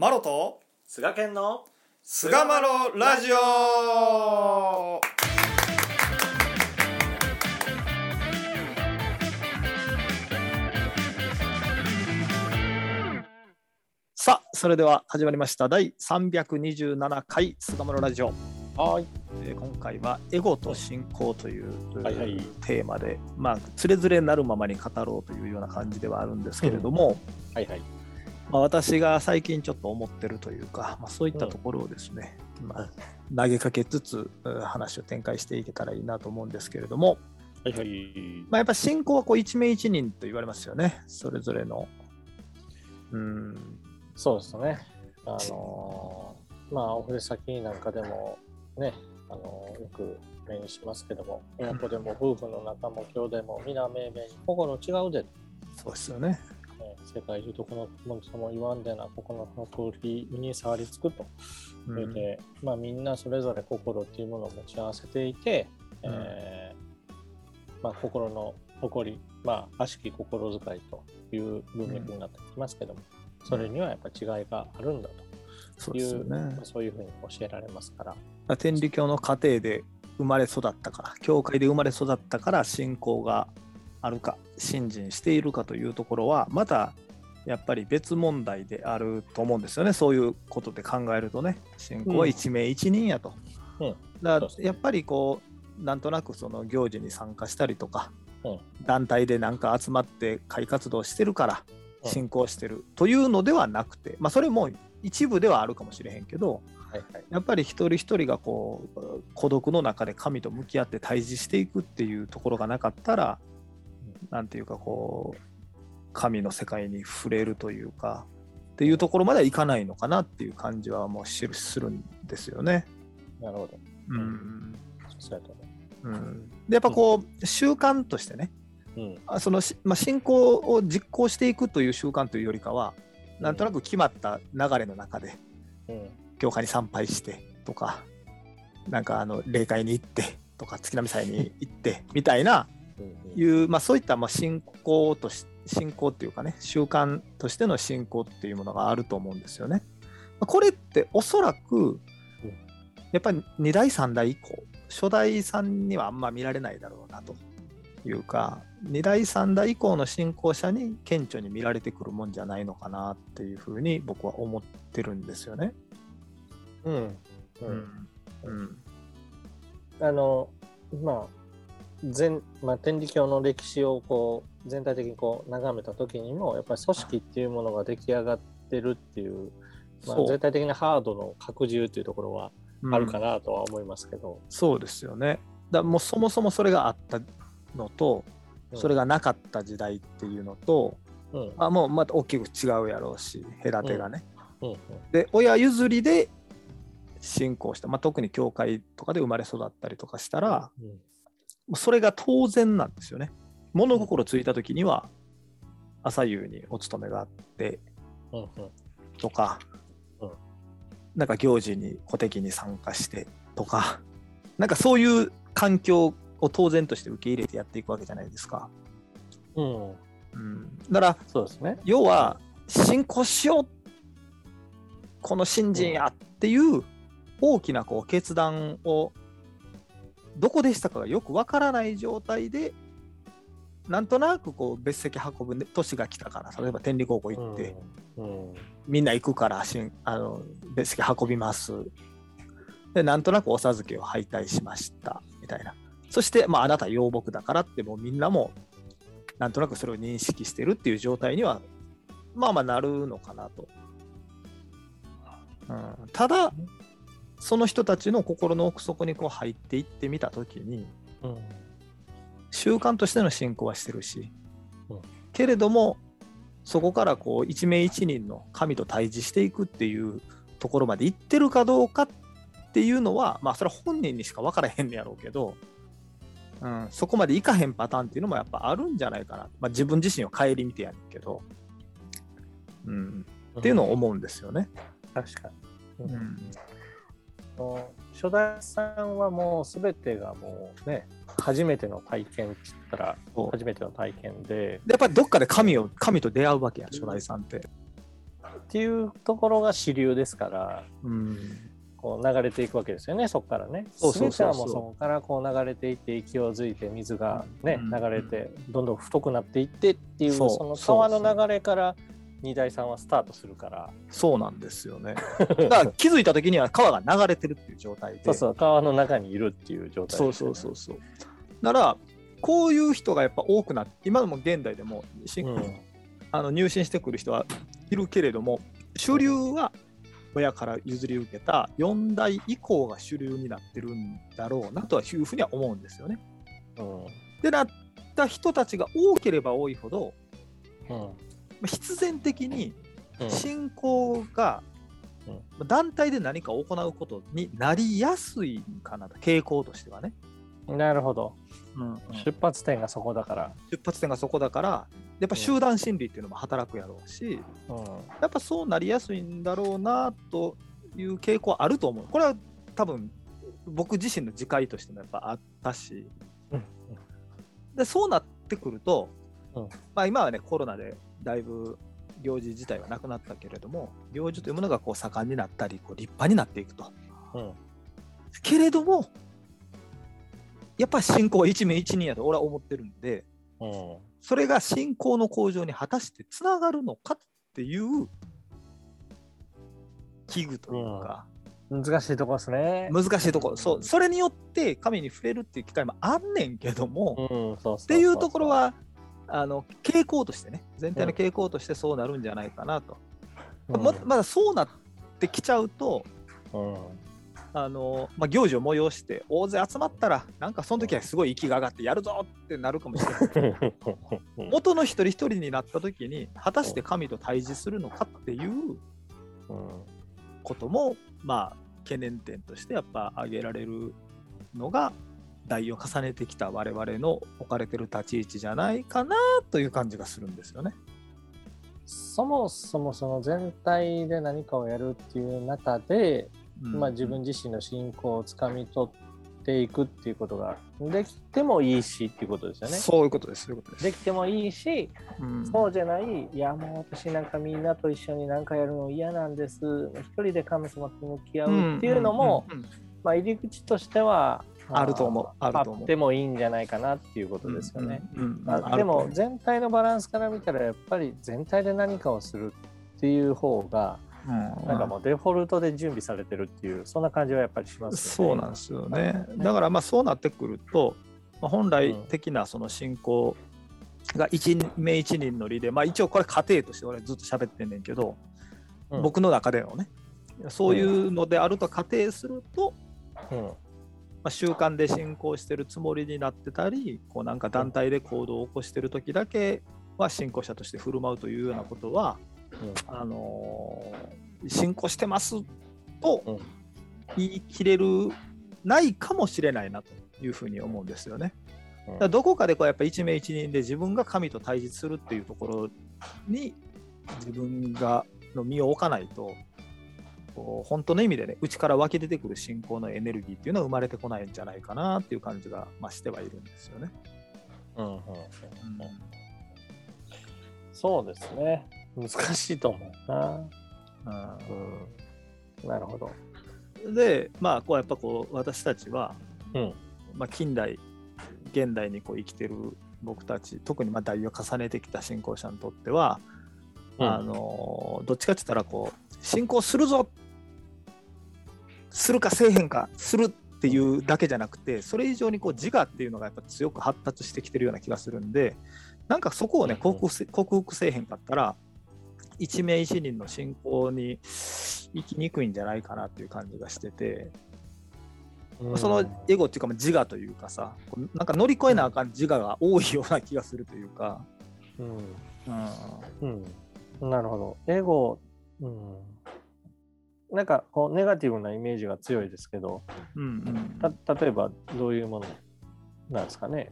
マロと菅健の菅マロラジオ。さあそれでは始まりました。第327回菅マロラジオ、はい。えー今回はエゴと信仰という、はいはい。テーマでまあつれづれなるままに語ろうというような感じではあるんですけれども、はいはいまあ、私が最近ちょっと思ってるというか、まあ、そういったところをですね、まあ、投げかけつつうん話を展開していけたらいいなと思うんですけれども、はいはい。まあ、やっぱ信仰はこう一名一人と言われますよねそれぞれの。うん。そうですね。あのーまあお筆先なんかでもねあのーよく目にしますけども親子でも夫婦の仲も兄弟も皆命名に心違うで、ね、そうですよね。世界中どこのものとも言わんでなここの通りに触りつくと。それで、まあ、みんなそれぞれ心っていうものを持ち合わせていて、うん。えーまあ、心の誇り、まあ、悪しき心遣いという文脈になってきますけども、それにはやっぱ違いがあるんだそうと。いうですよね。まあ、そういうふうに教えられますから。まあ天理教の家庭で生まれ育ったから教会で生まれ育ったから信仰があるか信心しているかというところはまたやっぱり別問題であると思うんですよね。そういうことで考えるとね。信仰は一名一人やと、うん。だからやっぱりこうなんとなくその行事に参加したりとか、うん。団体でなんか集まって会活動してるからうん。信仰してるというのではなくて、まあそれも一部ではあるかもしれへんけど、はいはい。やっぱり一人一人がこう孤独の中で神と向き合って対峙していくっていうところがなかったら、なんていうかこう神の世界に触れるというかっていうところまではいかないのかなっていう感じはもうしするんですよね。なるほど。うんそうやうん、でやっぱこう習慣としてねう。うん。あそのし、まあ、信仰を実行していくという習慣というよりかはなんとなく決まった流れの中でうん。教会に参拝してとか、なんかあの霊界に行ってとか、月並祭に行ってみたいな、うんいう、まあ、そういったまあ信仰とし、信仰っていうかね、習慣としての信仰っていうものがあると思うんですよね。まあこれっておそらく、やっぱり2代、3代以降、初代さんにはあんま見られないだろうなというか、2代、3代以降の信仰者に顕著に見られてくるもんじゃないのかなっていうふうに僕は思ってるんですよね。うん。う。うんんうんあの、まあ、全、まあ、天理教の歴史をこう、全体的にこう、眺めた時にも、やっぱり組織っていうものが出来上がってるっていう、まあ、全体的なハードの拡充っていうところはうんあるかなとは思いますけど。そうですよね。だもうそもそもそれがあったのと、うんそれがなかった時代っていうのと、うん。あもうまた大きく違うやろうし隔てがね。うん。で親譲りで信仰した、まあ、特に教会とかで生まれ育ったりとかしたら、それが当然なんですよね。物心ついた時には朝夕にお勤めがあって。とか、うんなんか行事に古敵に参加してとかなんかそういう環境を当然として受け入れてやっていくわけじゃないですか。うん。うん、だからそうですね。要は信仰しようこの信心やっていう大きなこう決断をどこでしたかがよくわからない状態でなんとなくこう別席運ぶ年が来たから例えば天理高校行って、うん。みんな行くからしんあの別席運びます。でなんとなくお授けを拝戴しました。みたいな。そして、まあ、あなた養牧だからってもうみんなもなんとなくそれを認識してるっていう状態にはまあまあなるのかなと、うん、ただその人たちの心の奥底にこう入っていってみた時にうん。習慣としての信仰はしてるし、うんけれどもそこからこう一名一人の神と対峙していくっていうところまで行ってるかどうかっていうのはまあそれは本人にしか分からへんねやろうけど、うん、そこまでいかへんパターンっていうのもやっぱあるんじゃないかな、まあ、自分自身を顧みてやねんけど、うん、っていうのを思うんですよね。確かに。ううんんもう初代さんはもう全てがもうね初めての体験って言ったらそう。初めての体験で。でやっぱりどっかで神を神と出会うわけやん。初代さんって。っていうところが主流ですからうん。こう流れていくわけですよねそこからね。そうそうそうそう。もうそこからこう流れていって勢いづいて水がね、うん。流れてどんどん太くなっていってっていうそう。そのそう川の流れから二大さんはスタートするからそうなんですよね。だから気づいた時には川が流れてるっていう状態で。そうそう川の中にいるっていう状態そうそうそうそう。だからこういう人がやっぱ多くなって今でも現代でもしうんあの入信してくる人はいるけれども主流は親から譲り受けた4代以降が主流になってるんだろうなとはいうふうには思うんですよね。うんでなった人たちが多ければ多いほどうんまあ必然的にうん。信仰が団体で何かを行うことになりやすいんかなと傾向としてはね。なるほど。うん出発点がそこだから。出発点がそこだからやっぱ集団心理っていうのも働くやろうしうん。やっぱそうなりやすいんだろうなという傾向はあると思う。これは多分僕自身の自戒としてもやっぱあったし。うん。でそうなってくると、うん。まあ、今はねコロナでだいぶ行事自体はなくなったけれども行事というものがこう盛んになったりこう立派になっていくと。うん。けれどもやっぱり信仰は一名一人やと俺は思ってるんでうん。それが信仰の向上に果たしてつながるのかっていう危惧というか、難しいとこですね。難しいところ。そうそれによって神に触れるっていう機会もあんねんけども、っていうところはあの傾向としてね全体の傾向としてそうなるんじゃないかなと、うん。ままだそうなってきちゃうとうん。あの、まあ、行事を催して大勢集まったらなんかその時はすごい息が上がってやるぞってなるかもしれない。元の一人一人になった時に果たして神と対峙するのかっていううん。こともまあ懸念点としてやっぱ挙げられるのが代を重ねてきた我々の置かれてる立ち位置じゃないかなという感じがするんですよね。そもそもその全体で何かをやるっていう中で、うんまあ、自分自身の信仰をつかみ取っていくっていうことができてもいいしっていうことですよね。そういうことです。そういうことです。できてもいいし、うんそうじゃない、いやもう私なんかみんなと一緒に何かやるの嫌なんです、一人で神様と向き合うっていうのも、まあ、入り口としては、あると思う。あると思う。あってもいいんじゃないかなっていうことですよね。でも全体のバランスから見たらやっぱり全体で何かをするっていう方がうんなんかもうデフォルトで準備されてるっていうそんな感じはやっぱりしますよね。そうなんですよね。だからまあそうなってくると、まあ、本来的なその信仰が一名一人の理で、まあ、一応これ家庭として俺ずっと喋ってんねんけど、うん。僕の中でのね。そういうのであると仮定すると、うんまあ、習慣で信仰してるつもりになってたりこうなんか団体で行動を起こしてる時だけは信仰者として振る舞うというようなことは、あのー信仰してますとうん。言い切れるないかもしれないなというふうに思うんですよね。うん。だどこかでこうやっぱ一名一人で自分が神と対峙するっていうところに自分がの身を置かないとこう本当の意味でね内から湧き出てくる信仰のエネルギーっていうのは生まれてこないんじゃないかなっていう感じが、まあ、してはいるんですよね。うんうんうんうんそうですね難しいと思うな。ううん、なるほど。んでまあこうやっぱこう私たちは、うんまあ、近代現代にこう生きてる僕たち特にまあ代を重ねてきた信仰者にとっては、あのどっちかって言ったらこう信仰するぞするかせえへんかするっていうだけじゃなくてそれ以上にこう自我っていうのがやっぱ強く発達してきてるような気がするんでなんかそこをね克服せ克服せえへんかったら一名一人の信仰に生きにくいんじゃないかなっていう感じがしてて、うん。そのエゴっていうかまあ自我というかさなんか乗り越えなあかん自我が多いような気がするというか。うん。うん。うん、なるほど。英語、うん、なんかこうネガティブなイメージが強いですけど、うんうんた例えばどういうものなんですかね？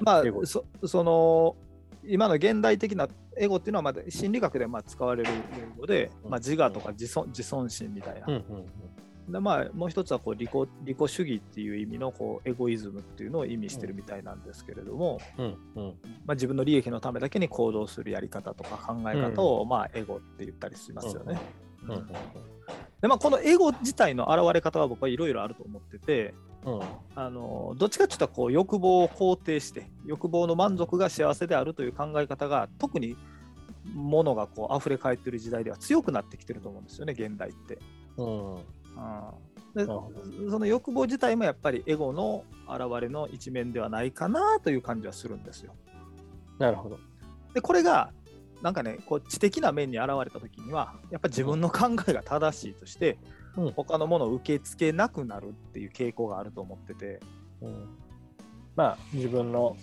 まあそその今の現代的なエゴっていうのはまだ心理学でまあ使われる英語で、まあ、自我とか自尊自尊心みたいな、うんうんでまあ、もう一つはこう利己利己主義っていう意味のこうエゴイズムっていうのを意味してるみたいなんですけれども、うんうん。まあ、自分の利益のためだけに行動するやり方とか考え方を、まあ、エゴって言ったりしますよね。うんうんでまあ、このエゴ自体の現れ方は僕はいろいろあると思っててうんあのどっちかっていうとこう欲望を肯定して欲望の満足が幸せであるという考え方が特に物がこう溢れ返ってる時代では強くなってきてると思うんですよね現代って。うんうんでその欲望自体もやっぱりエゴの現れの一面ではないかなという感じはするんですよ。なるほど。でこれがなんかねこう知的な面に現れた時にはやっぱり自分の考えが正しいとして、うん。他のものを受け付けなくなるっていう傾向があると思ってて、うん、まあ自分の、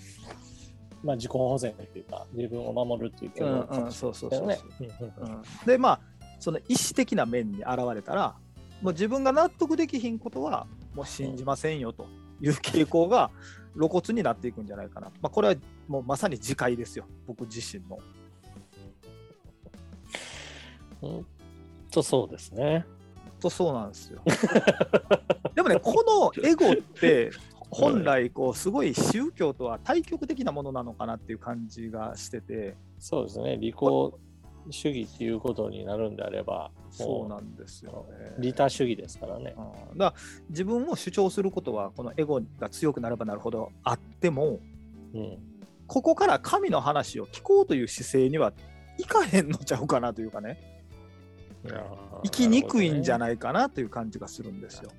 まあ、自己保全というか自分を守るっていううんうんかもしそうそうそう。れないそうね。うんうん。うん。でまあその意思的な面に現れたらもう自分が納得できひんことはもう信じませんよという傾向が露骨になっていくんじゃないかな、まあ、これはもうまさに自戒ですよ僕自身の。うんとそうですね。とそうなんですよ。でもねこのエゴって 本来こうすごい宗教とは対極的なものなのかなっていう感じがしててそうですね。利己主義っていうことになるんであれば、そうなんですよね。利他主義ですからね。うんだから自分を主張することはこのエゴが強くなればなるほどあってもうん。ここから神の話を聞こうという姿勢にはいかへんのちゃうかなというかね生きにくいんじゃないかなという感じがするんですよ。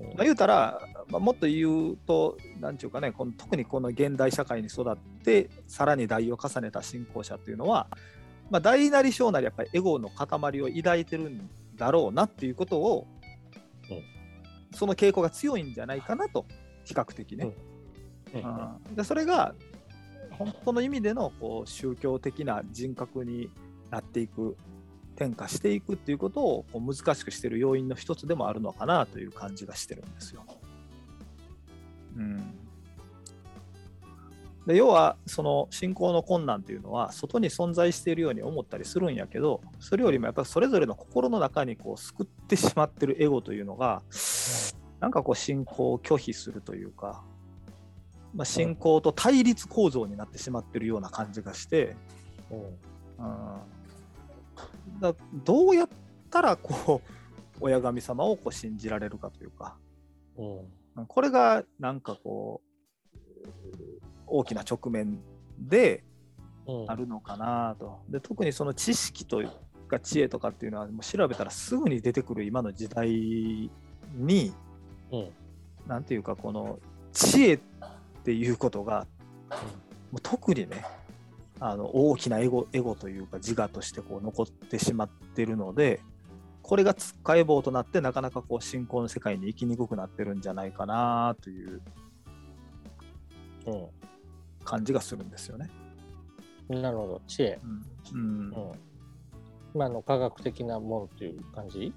うんまあ、言うたら、まあ、もっと言うと、なんていうかね、この特にこの現代社会に育って、さらに代を重ねた信仰者っていうのは、まあ、大なり小なりやっぱりエゴの塊を抱いてるんだろうなっていうことを、その傾向が強いんじゃないかなと、比較的ね。うん。うん。でそれが本当の意味でのこう宗教的な人格になっていく転化していくっていうことをこう難しくしている要因の一つでもあるのかなという感じがしてるんですよ。うん、で要はその信仰の困難っていうのは外に存在しているように思ったりするんやけどそれよりもやっぱりそれぞれの心の中にこう救ってしまってるエゴというのがなんかこう信仰を拒否するというか、まあ、信仰と対立構造になってしまってるような感じがして、うん。うん、だどうやったらこう親神様をこう信じられるかというか。うん。これがなんかこう大きな直面でうん。あるのかなと。で特にその知識とか知恵とかっていうのはもう調べたらすぐに出てくる今の時代にうん。ていうかこの知恵っていうことがもう特にねあの大きなエゴエゴというか自我としてこう残ってしまってるのでこれがつっかえ棒となってなかなかこう信仰の世界に生きにくくなってるんじゃないかなというう感じがするんですよね。んなるほど。知恵。うん。うん。うん。まあ、あの科学的なものっていう感じ？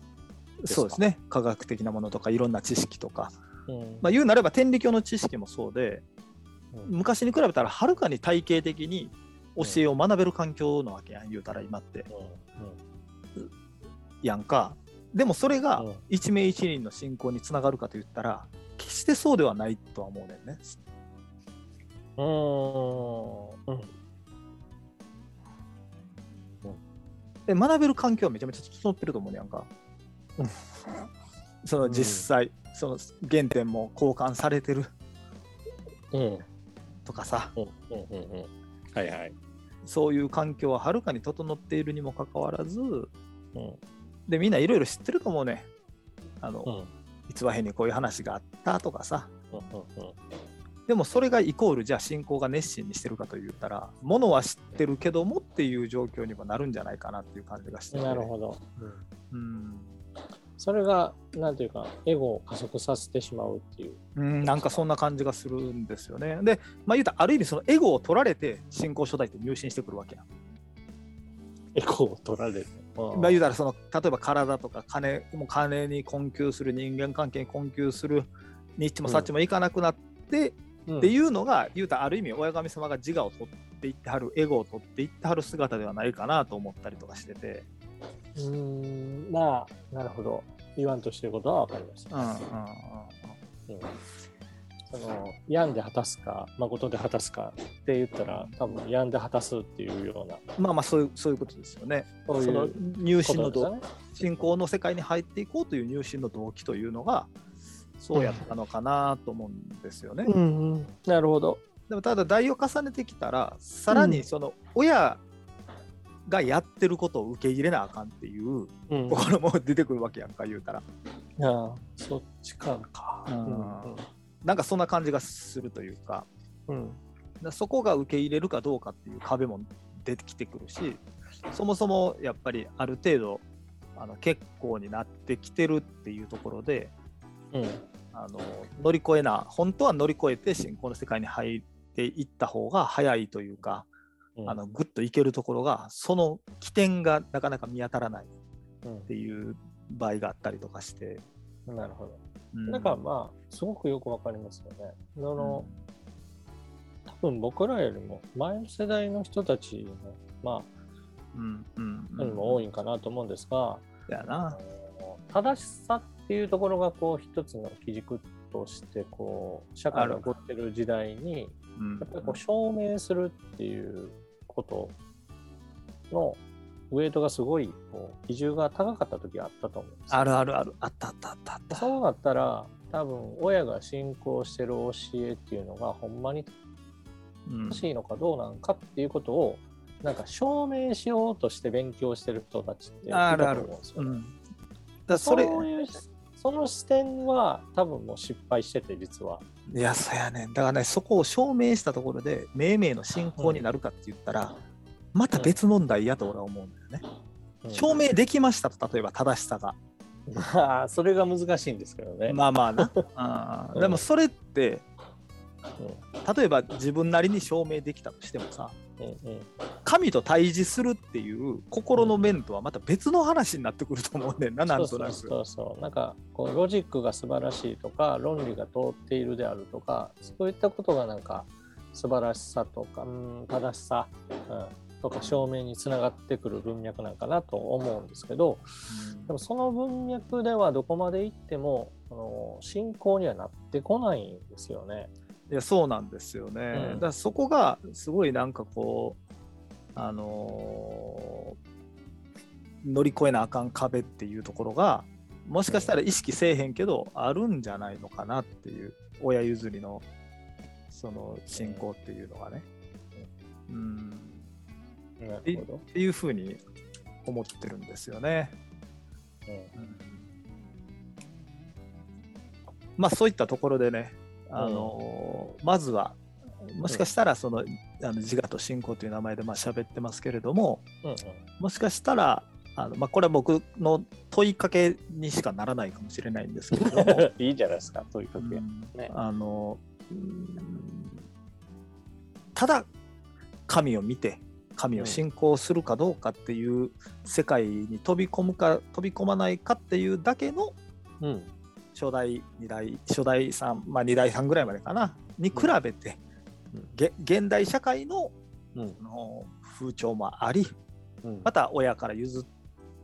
そうですね。科学的なものとかいろんな知識とか、うん。まあ、言うなれば天理教の知識もそうでうん。昔に比べたらはるかに体系的に教えを学べる環境なわけやん言うたら今って。やんか。でもそれがうん。一名一人の信仰につながるかといったら決してそうではないとは思うねんね。うん。うん。で学べる環境はめちゃめちゃ整ってると思うねやんか。その実際、その原点も交換されてるうん。とかさ。うん。うん。うん。うん。はいはい。そういう環境ははるかに整っているにもかかわらずうんでみんないろいろ知ってると思うね。あの、うん。逸話編にこういう話があったとかさ。うんうんでもそれがイコールじゃあ信仰が熱心にしてるかと言ったらものは知ってるけどもっていう状況にもなるんじゃないかなっていう感じがしてて。なるほど。うんそれが、なんていうか、エゴを加速させてしまうっていう。うんなんかそんな感じがするんですよね。でまあ言うたらある意味そのエゴを取られて信仰初代って入信してくるわけや。んエゴを取られる。まあ言うたらその例えば体とか金もう金に困窮する人間関係に困窮するニッチもサッチもいかなくなって、うん。っていうのが言うたらある意味親神様が自我を取っていってはるエゴを取っていってはる姿ではないかなと思ったりとかしてて、うーん、まあ、なるほど。言わんとしてることは分かりました。うんうんうんうんその病んで果たすか誠で果たすかって言ったら多分病んで果たすっていうようなまあまあそういうそういうことですよね。そういう入信の動ことですよね。信仰の世界に入っていこうという入信の動機というのがそうやったのかなと思うんですよね。うんうん、なるほど。でもただ代を重ねてきたらさらにその親がやってることを受け入れなあかんっていううん。ところも出てくるわけやんか言うたら。ああそっちか。らか。うん。なんかそんな感じがするというか。うん。だそこが受け入れるかどうかっていう壁も出てきてくるしそもそもやっぱりある程度あの結構になってきてるっていうところでうん。あの乗り越えな本当は乗り越えて信仰の世界に入っていった方が早いというか、うんあのぐっといけるところがその起点がなかなか見当たらないっていう場合があったりとかして。うんなるほど。うんだからまあすごくよくわかりますよね。あの、多分僕らよりも前の世代の人たちのまうんうんあよりも多いんかなと思うんですが、あやな。の正しさっていうところがこう一つの基軸としてこう社会が起こってる時代にうんやっぱりこう証明するっていうことのウェイトがすごいこう比重が高かった時があったと思うんですよあるあるある。あったあったあったあった。そうなったら多分親が信仰してる教えっていうのがほんまにうん正しいのかどうなのかっていうことをなんか証明しようとして勉強してる人たちってあるある思うんですよね。うん。だそれ、そういうその視点は多分もう失敗してて実は。いや、そうやねん。だからね、そこを証明したところで、命名の信仰になるかって言ったら、また別問題やと俺は思うんだよね。証明できましたと、例えば正しさが。まあそれが難しいんですけどね。まあまあな。あーうんでもそれって、う例えば自分なりに証明できたとしてもさ、んうんうん神と対峙するっていう心の面とはまた別の話になってくると思うねんな、なんとなく。そうそうなんかこうロジックが素晴らしいとか論理が通っているであるとかそういったことがなんか素晴らしさとか正しさ、うん、とか証明につながってくる文脈なんかなと思うんですけどでもその文脈ではどこまでいっても信仰にはなってこないんですよね。いやそうなんですよね。うんだからそこがすごいなんかこうあのー乗り越えなあかん壁っていうところがもしかしたら意識せえへんけどあるんじゃないのかなっていう親譲りのその信仰っていうのがね。うん。っていうふうに思ってるんですよね。うんうんまあそういったところでね、あのまずはもしかしたらその、あの自我と信仰という名前でまあ喋ってますけれどもうんもしかしたらあの、まあ、これは僕の問いかけにしかならないかもしれないんですけれども、いいじゃないですか、というかけ。うん。ね。あのうんただ神を見て神を信仰するかどうかっていう世界に飛び込むか飛び込まないかっていうだけのうん初代2代初代さんまあ2代さんぐらいまでかなに比べて、現代社会のの風潮もありうん。また親から譲っ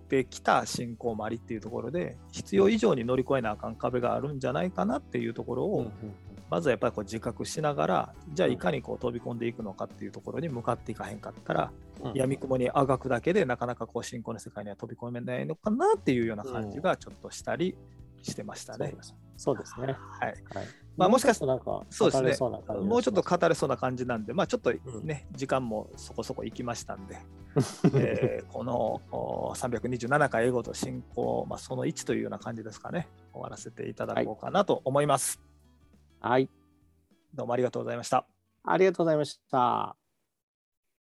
てきた信仰もありっていうところで必要以上に乗り越えなあかん壁があるんじゃないかなっていうところを、うんまずはやっぱりこう自覚しながらじゃあいかにこう飛び込んでいくのかっていうところに向かっていかへんかったら、うん。闇雲にあがくだけでなかなかこう信仰の世界には飛び込めないのかなっていうような感じがちょっとしたりしてましたね。そうですね。はい、はい。まあもしかしもうちょっとなんか、そうですねもうちょっと語れそうな感じなんで、まあ、ちょっとうんね、時間もそこそこ行きましたんで、えーこのお327回英語と進行、まあ、その1というような感じですかね、終わらせていただこうかなと思います。はい。どうもありがとうございました。ありがとうございました。